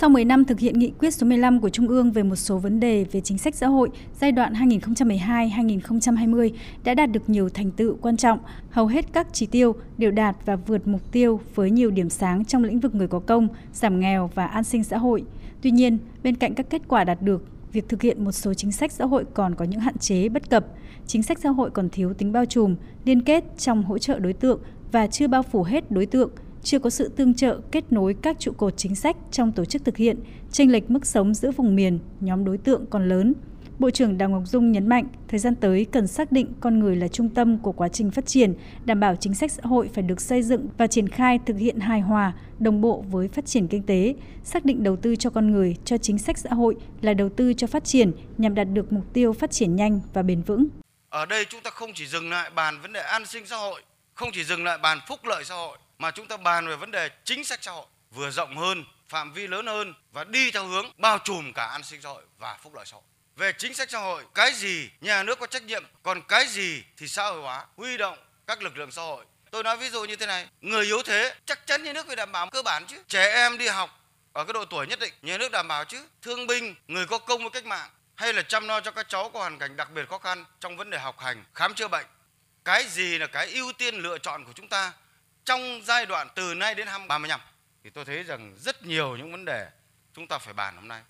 Sau 10 năm thực hiện nghị quyết số 15 của Trung ương về một số vấn đề về chính sách xã hội giai đoạn 2012-2020 đã đạt được nhiều thành tựu quan trọng, hầu hết các chỉ tiêu đều đạt và vượt mục tiêu với nhiều điểm sáng trong lĩnh vực người có công, giảm nghèo và an sinh xã hội. Tuy nhiên, bên cạnh các kết quả đạt được, việc thực hiện một số chính sách xã hội còn có những hạn chế bất cập. Chính sách xã hội còn thiếu tính bao trùm, liên kết trong hỗ trợ đối tượng và chưa bao phủ hết đối tượng – chưa có sự tương trợ kết nối các trụ cột chính sách trong tổ chức thực hiện, chênh lệch mức sống giữa vùng miền, nhóm đối tượng còn lớn. Bộ trưởng Đào Ngọc Dung nhấn mạnh, thời gian tới cần xác định con người là trung tâm của quá trình phát triển, đảm bảo chính sách xã hội phải được xây dựng và triển khai thực hiện hài hòa, đồng bộ với phát triển kinh tế, xác định đầu tư cho con người, cho chính sách xã hội là đầu tư cho phát triển nhằm đạt được mục tiêu phát triển nhanh và bền vững. Ở đây chúng ta không chỉ dừng lại bàn vấn đề an sinh xã hội, không chỉ dừng lại bàn phúc lợi xã hội mà chúng ta bàn về vấn đề chính sách xã hội vừa rộng hơn, phạm vi lớn hơn và đi theo hướng bao trùm cả an sinh xã hội và phúc lợi xã hội. Về chính sách xã hội, cái gì nhà nước có trách nhiệm, còn cái gì thì xã hội hóa, huy động các lực lượng xã hội. Tôi nói ví dụ như thế này, người yếu thế chắc chắn nhà nước phải đảm bảo cơ bản chứ. Trẻ em đi học ở cái độ tuổi nhất định, nhà nước đảm bảo chứ. Thương binh, người có công với cách mạng hay là chăm lo cho các cháu có hoàn cảnh đặc biệt khó khăn trong vấn đề học hành, khám chữa bệnh. Cái gì là cái ưu tiên lựa chọn của chúng ta trong giai đoạn từ nay đến năm 35 thì tôi thấy rằng rất nhiều những vấn đề chúng ta phải bàn hôm nay.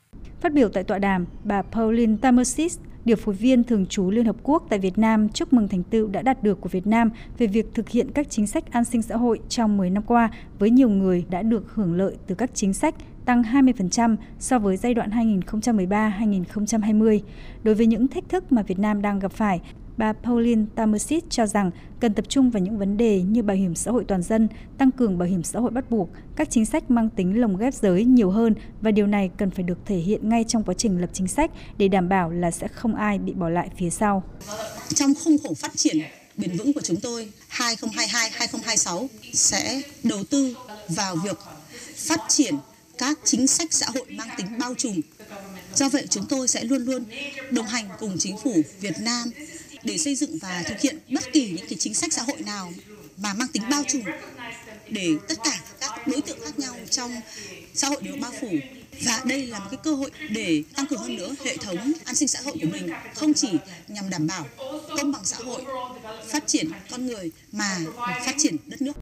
Phát biểu tại tọa đàm, bà Pauline Tamersis, điều phối viên thường trú Liên Hợp Quốc tại Việt Nam chúc mừng thành tựu đã đạt được của Việt Nam về việc thực hiện các chính sách an sinh xã hội trong 10 năm qua với nhiều người đã được hưởng lợi từ các chính sách tăng 20% so với giai đoạn 2013-2020. Đối với những thách thức mà Việt Nam đang gặp phải, bà Pauline Tamersit cho rằng cần tập trung vào những vấn đề như bảo hiểm xã hội toàn dân, tăng cường bảo hiểm xã hội bắt buộc, các chính sách mang tính lồng ghép giới nhiều hơn và điều này cần phải được thể hiện ngay trong quá trình lập chính sách để đảm bảo là sẽ không ai bị bỏ lại phía sau. Trong khung khổ phát triển bền vững của chúng tôi 2022-2026 sẽ đầu tư vào việc phát triển các chính sách xã hội mang tính bao trùm. Do vậy chúng tôi sẽ luôn luôn đồng hành cùng chính phủ Việt Nam để xây dựng và thực hiện bất kỳ những cái chính sách xã hội nào mà mang tính bao trùm để tất cả các đối tượng khác nhau trong xã hội đều bao phủ. Và đây là một cái cơ hội để tăng cường hơn nữa hệ thống an sinh xã hội của mình, không chỉ nhằm đảm bảo công bằng xã hội, phát triển con người mà phát triển đất nước.